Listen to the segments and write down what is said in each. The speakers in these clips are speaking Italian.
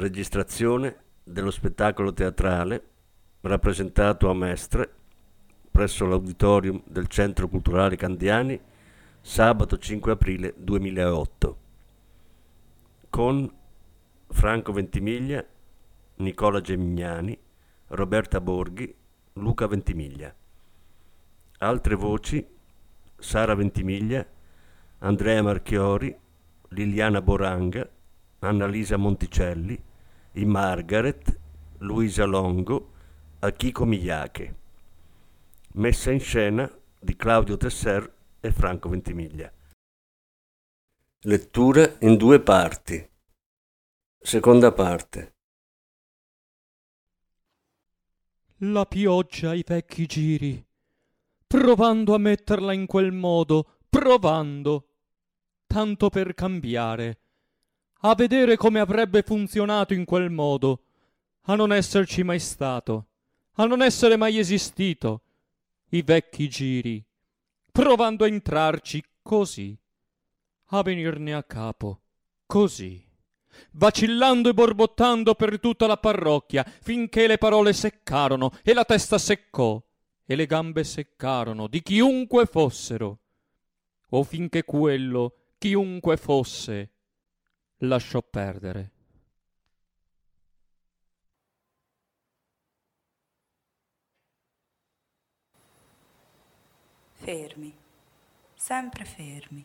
Registrazione dello spettacolo teatrale rappresentato a Mestre presso l'auditorium del Centro Culturale Candiani sabato 5 aprile 2008 con Franco Ventimiglia, Nicola Gemignani, Roberta Borghi, Luca Ventimiglia. Altre voci Sara Ventimiglia, Andrea Marchiori, Liliana Boranga, Annalisa Monticelli, i Margaret, Luisa Longo, Akiko Miyake. Messa in scena di Claudio Tesser e Franco Ventimiglia. Lettura in due parti. Seconda parte. La pioggia ai vecchi giri, provando a metterla in quel modo, provando tanto per cambiare, a vedere come avrebbe funzionato in quel modo, a non esserci mai stato, a non essere mai esistito, i vecchi giri, provando a entrarci così, a venirne a capo, così, vacillando e borbottando per tutta la parrocchia, finché le parole seccarono e la testa seccò e le gambe seccarono di chiunque fossero, o finché quello chiunque fosse, lasciò perdere. Fermi, sempre fermi,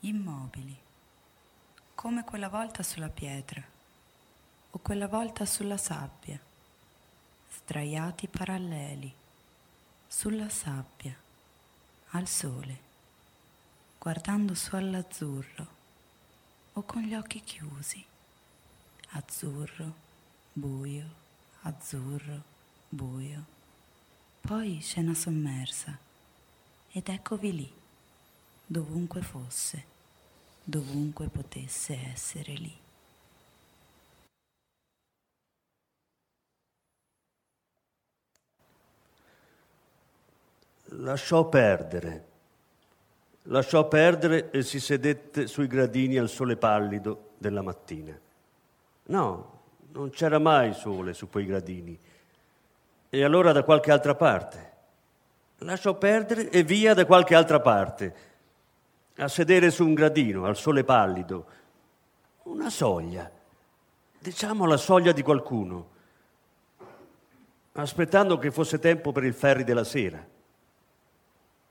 immobili, come quella volta sulla pietra. O quella volta sulla sabbia, sdraiati paralleli, sulla sabbia, al sole. Guardando su all'azzurro o con gli occhi chiusi. Azzurro, buio, azzurro, buio. Poi scena sommersa ed eccovi lì, dovunque fosse, dovunque potesse essere lì. Lasciò perdere lasciò perdere e si sedette sui gradini al sole pallido della mattina. No, non c'era mai sole su quei gradini. E allora da qualche altra parte. Lasciò perdere e via da qualche altra parte. A sedere su un gradino, al sole pallido. Una soglia. Diciamo la soglia di qualcuno. Aspettando che fosse tempo per il ferri della sera.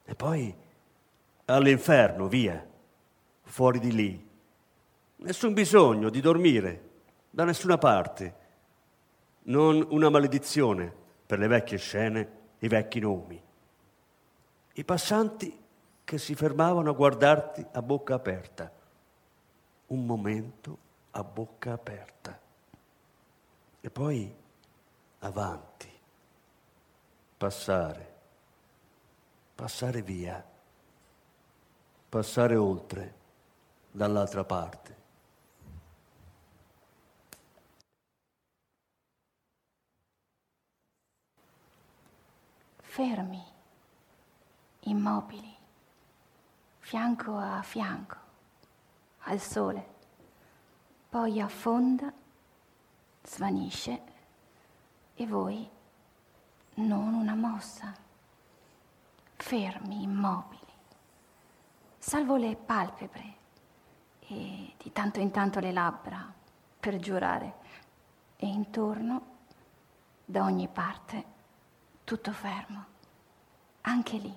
E poi all'inferno, via, fuori di lì. Nessun bisogno di dormire da nessuna parte. Non una maledizione per le vecchie scene, i vecchi nomi. I passanti che si fermavano a guardarti a bocca aperta. Un momento a bocca aperta. E poi avanti. Passare. Passare via passare oltre dall'altra parte. Fermi, immobili, fianco a fianco, al sole, poi affonda, svanisce e voi non una mossa, fermi, immobili salvo le palpebre e di tanto in tanto le labbra per giurare. E intorno, da ogni parte, tutto fermo, anche lì,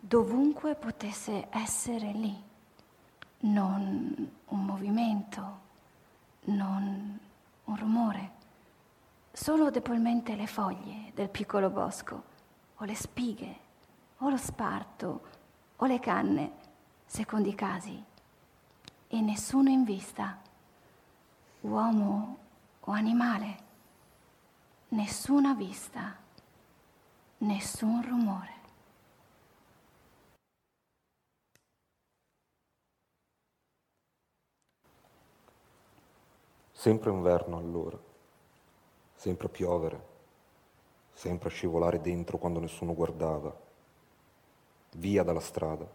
dovunque potesse essere lì, non un movimento, non un rumore, solo debolmente le foglie del piccolo bosco, o le spighe, o lo sparto, o le canne, secondo i casi, e nessuno in vista, uomo o animale, nessuna vista, nessun rumore. Sempre inverno allora, sempre piovere, sempre scivolare dentro quando nessuno guardava, via dalla strada,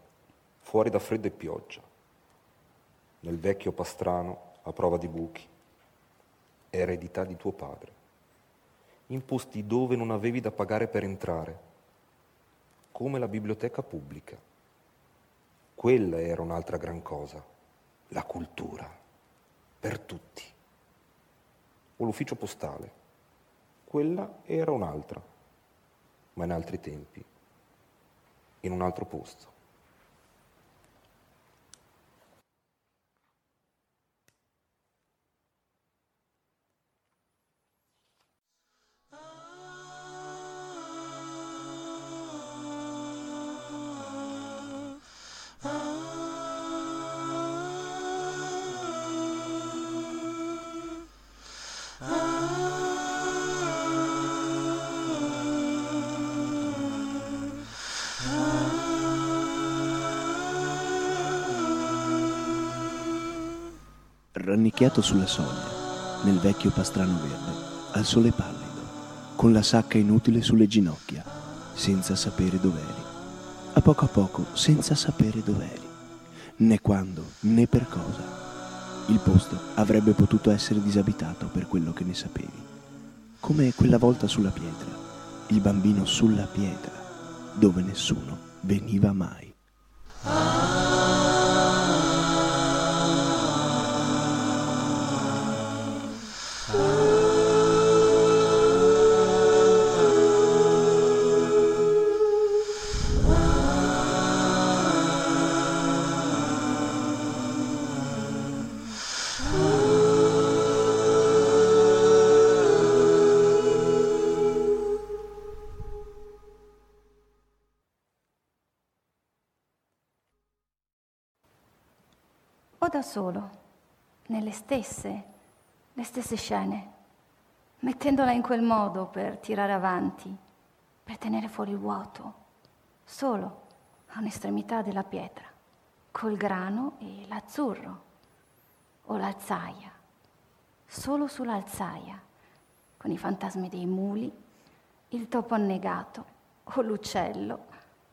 fuori da freddo e pioggia, nel vecchio pastrano a prova di buchi, eredità di tuo padre, in posti dove non avevi da pagare per entrare, come la biblioteca pubblica. Quella era un'altra gran cosa, la cultura, per tutti. O l'ufficio postale, quella era un'altra, ma in altri tempi, in un altro posto. Rannicchiato sulla soglia, nel vecchio pastrano verde, al sole pallido, con la sacca inutile sulle ginocchia, senza sapere dov'eri. A poco a poco, senza sapere dov'eri, né quando, né per cosa. Il posto avrebbe potuto essere disabitato per quello che ne sapevi. Come quella volta sulla pietra, il bambino sulla pietra, dove nessuno veniva mai. Da solo, nelle stesse, le stesse scene, mettendola in quel modo per tirare avanti, per tenere fuori il vuoto, solo a un'estremità della pietra, col grano e l'azzurro, o l'alzaia, solo sull'alzaia, con i fantasmi dei muli, il topo annegato, o l'uccello,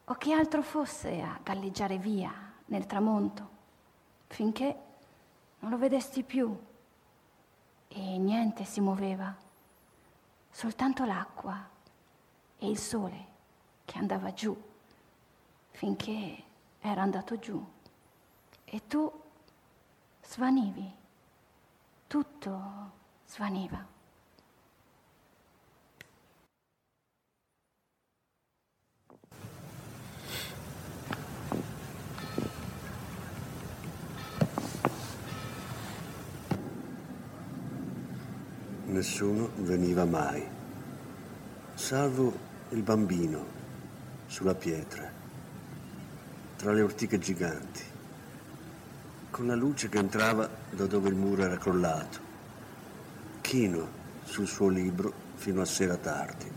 o chi altro fosse a galleggiare via nel tramonto finché non lo vedesti più e niente si muoveva, soltanto l'acqua e il sole che andava giù finché era andato giù e tu svanivi, tutto svaniva. Nessuno veniva mai, salvo il bambino sulla pietra, tra le ortiche giganti, con la luce che entrava da dove il muro era crollato, chino sul suo libro fino a sera tardi.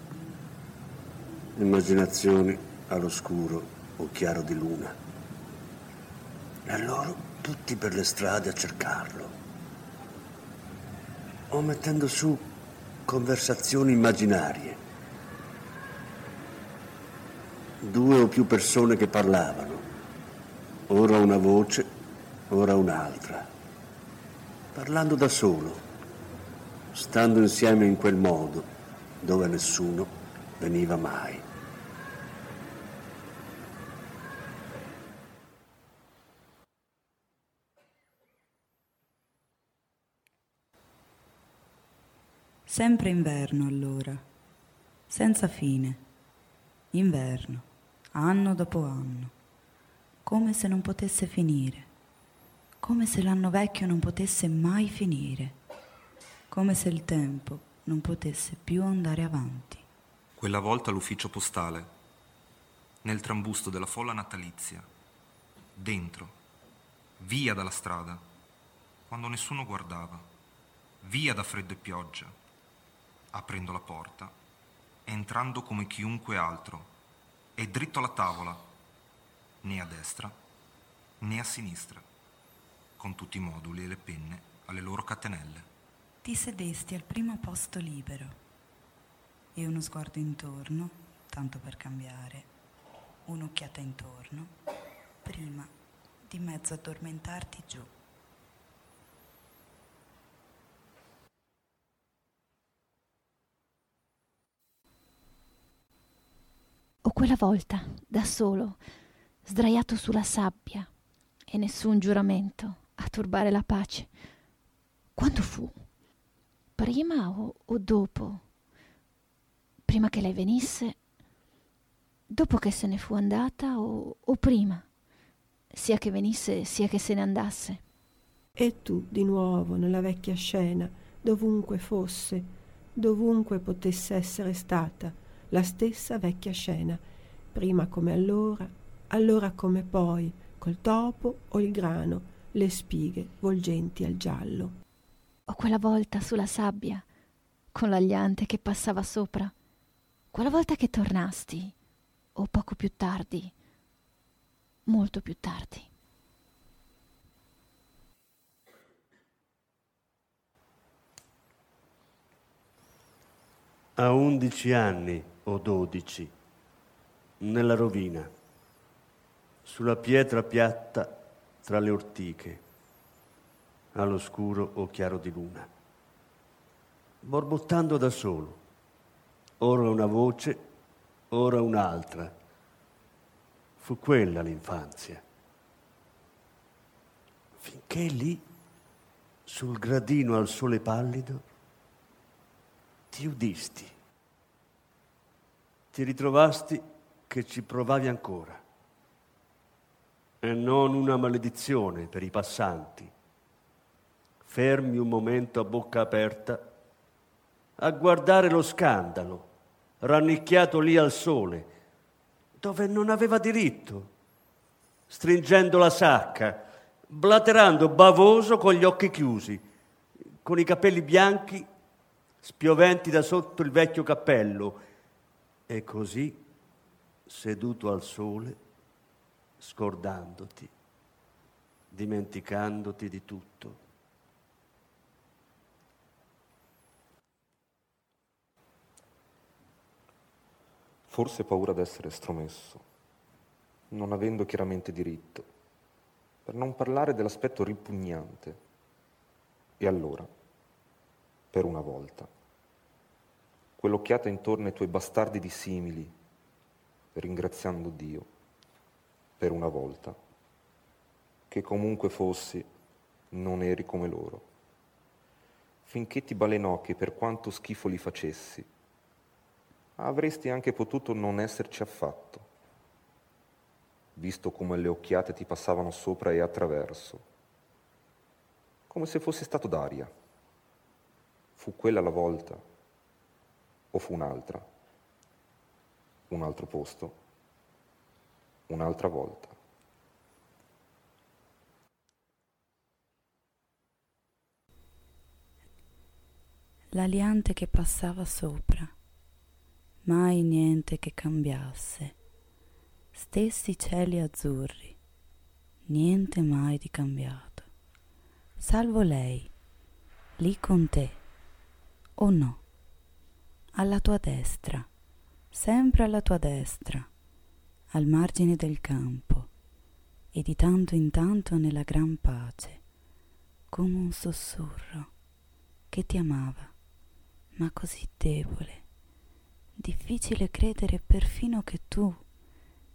Immaginazioni all'oscuro o chiaro di luna. E loro tutti per le strade a cercarlo o mettendo su conversazioni immaginarie. Due o più persone che parlavano, ora una voce, ora un'altra, parlando da solo, stando insieme in quel modo dove nessuno veniva mai. Sempre inverno allora, senza fine, inverno, anno dopo anno, come se non potesse finire, come se l'anno vecchio non potesse mai finire, come se il tempo non potesse più andare avanti. Quella volta l'ufficio postale, nel trambusto della folla natalizia, dentro, via dalla strada, quando nessuno guardava. Via da freddo e pioggia, aprendo la porta, entrando come chiunque altro, e dritto alla tavola, né a destra né a sinistra, con tutti i moduli e le penne alle loro catenelle. Ti sedesti al primo posto libero e uno sguardo intorno, tanto per cambiare, un'occhiata intorno, prima di mezzo addormentarti giù. O quella volta, da solo, sdraiato sulla sabbia, e nessun giuramento a turbare la pace. Quando fu? Prima o, o dopo? Prima che lei venisse? Dopo che se ne fu andata o, o prima? Sia che venisse sia che se ne andasse. E tu di nuovo nella vecchia scena, dovunque fosse, dovunque potesse essere stata, la stessa vecchia scena, prima come allora, allora come poi, col topo o il grano, le spighe volgenti al giallo. O quella volta sulla sabbia, con l'agliante che passava sopra, quella volta che tornasti, o poco più tardi, molto più tardi. A undici anni o dodici, nella rovina, sulla pietra piatta tra le ortiche, all'oscuro o chiaro di luna, borbottando da solo, ora una voce, ora un'altra. Fu quella l'infanzia. Finché lì, sul gradino al sole pallido, ti udisti, ti ritrovasti che ci provavi ancora e non una maledizione per i passanti. Fermi un momento a bocca aperta a guardare lo scandalo, rannicchiato lì al sole, dove non aveva diritto, stringendo la sacca, blaterando bavoso con gli occhi chiusi, con i capelli bianchi spioventi da sotto il vecchio cappello, e così, seduto al sole, scordandoti, dimenticandoti di tutto. Forse paura d'essere estromesso, non avendo chiaramente diritto, per non parlare dell'aspetto ripugnante. E allora, per una volta, quell'occhiata intorno ai tuoi bastardi dissimili, ringraziando Dio per una volta, che comunque fossi, non eri come loro. Finché ti balenò che per quanto schifo li facessi, avresti anche potuto non esserci affatto, visto come le occhiate ti passavano sopra e attraverso, come se fosse stato d'aria. Fu quella la volta, o fu un'altra, un altro posto? Un'altra volta. L'aliante che passava sopra, mai niente che cambiasse, stessi cieli azzurri, niente mai di cambiato, salvo lei, lì con te, o no, alla tua destra, sempre alla tua destra al margine del campo e di tanto in tanto nella gran pace, come un sussurro che ti amava, ma così debole, difficile credere perfino che tu,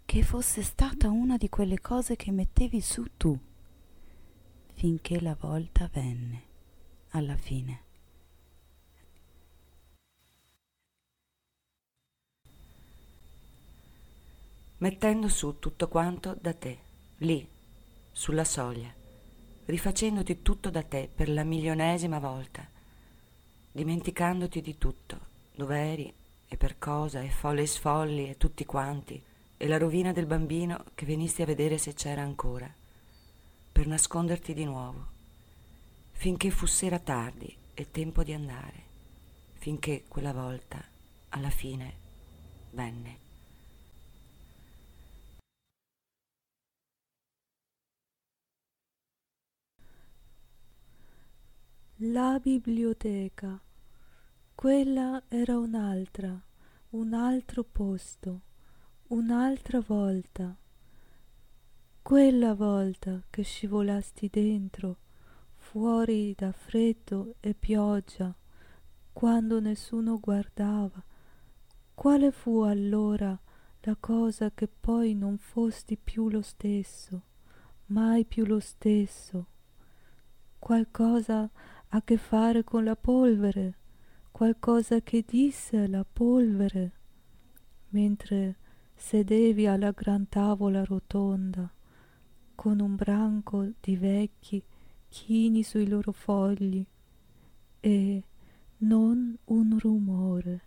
che fosse stata una di quelle cose che mettevi su tu, finché la volta venne, alla fine. Mettendo su tutto quanto da te, lì, sulla soglia, rifacendoti tutto da te per la milionesima volta, dimenticandoti di tutto, dove eri e per cosa, e folle e sfolli e tutti quanti, e la rovina del bambino che venisti a vedere se c'era ancora, per nasconderti di nuovo, finché fu sera tardi e tempo di andare, finché quella volta, alla fine, venne. La biblioteca. Quella era un'altra, un altro posto, un'altra volta. Quella volta che scivolasti dentro, fuori da freddo e pioggia, quando nessuno guardava. Quale fu allora la cosa che poi non fosti più lo stesso, mai più lo stesso? Qualcosa a che fare con la polvere, qualcosa che disse la polvere, mentre sedevi alla gran tavola rotonda, con un branco di vecchi chini sui loro fogli, e non un rumore.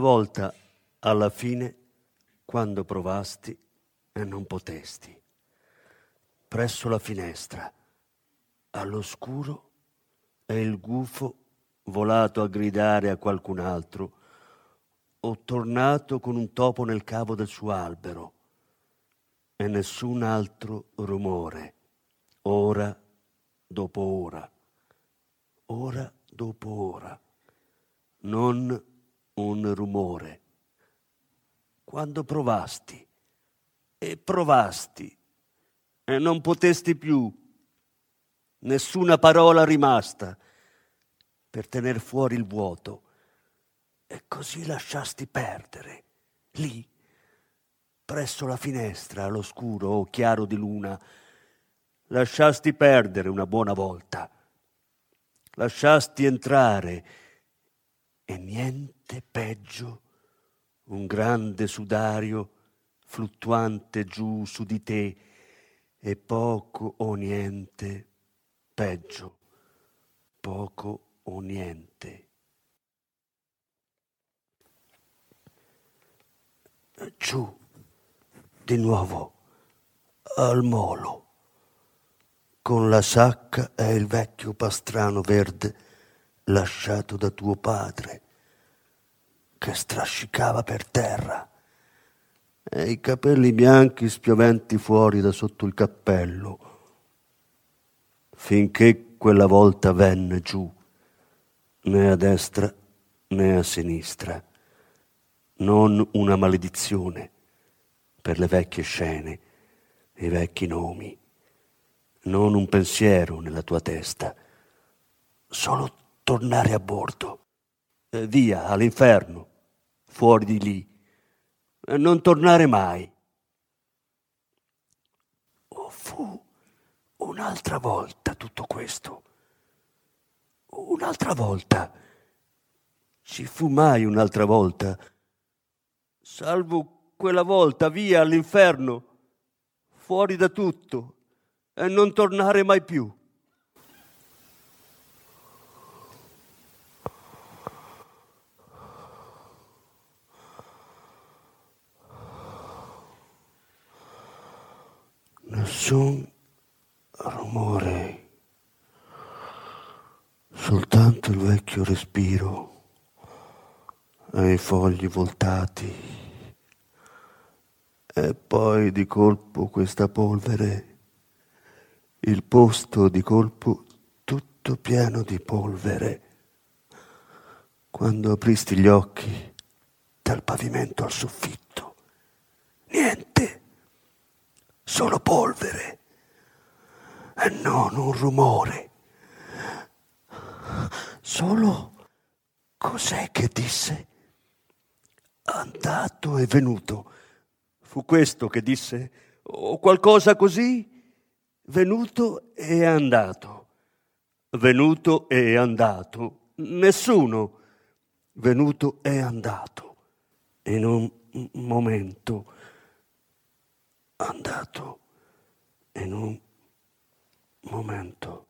Volta, alla fine, quando provasti e non potesti, presso la finestra, all'oscuro, e il gufo, volato a gridare a qualcun altro, o tornato con un topo nel cavo del suo albero, e nessun altro rumore, ora dopo ora, ora dopo ora, non un rumore. Quando provasti e provasti e non potesti più, nessuna parola rimasta per tener fuori il vuoto e così lasciasti perdere, lì, presso la finestra, all'oscuro o chiaro di luna, lasciasti perdere una buona volta, lasciasti entrare e niente peggio, un grande sudario fluttuante giù su di te e poco o niente peggio, poco o niente. Giù, di nuovo, al molo, con la sacca è il vecchio pastrano verde lasciato da tuo padre, che strascicava per terra, e i capelli bianchi spioventi fuori da sotto il cappello, finché quella volta venne giù, né a destra né a sinistra, non una maledizione per le vecchie scene, i vecchi nomi, non un pensiero nella tua testa, solo tornare a bordo, eh, via all'inferno, fuori di lì, e non tornare mai. O fu un'altra volta tutto questo, un'altra volta, ci fu mai un'altra volta, salvo quella volta via all'inferno, fuori da tutto, e non tornare mai più. Nessun rumore, soltanto il vecchio respiro e i fogli voltati e poi di colpo questa polvere, il posto di colpo tutto pieno di polvere. Quando apristi gli occhi dal pavimento al soffitto, niente, solo polvere e non un rumore. Solo cos'è che disse? Andato e venuto. Fu questo che disse? O qualcosa così? Venuto e andato. Venuto e andato. Nessuno. Venuto e andato. In un momento. Andato. In un momento.